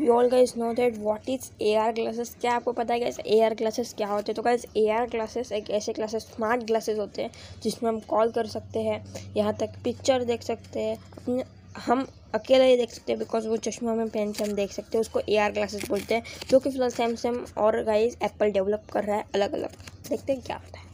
You all guys know that what is A R glasses क्या आपको पता है गाइस ए आर ग्लासेस क्या होते हैं? तो गाइज़ ए आर ग्लासेस एक ऐसे ग्लासेस स्मार्ट ग्लासेस होते हैं, जिसमें हम कॉल कर सकते हैं, यहाँ तक पिक्चर देख सकते हैं, अपने हम अकेले ही देख सकते हैं बिकॉज़ वो चश्मा में पहन के हम देख सकते हैं, उसको ए आर ग्लासेस बोलते हैं, जो कि फ़िलहाल सैमसंग और गाइज़ एप्पल डेवलप कर रहा है अलग अलग देखते हैं क्या होता है।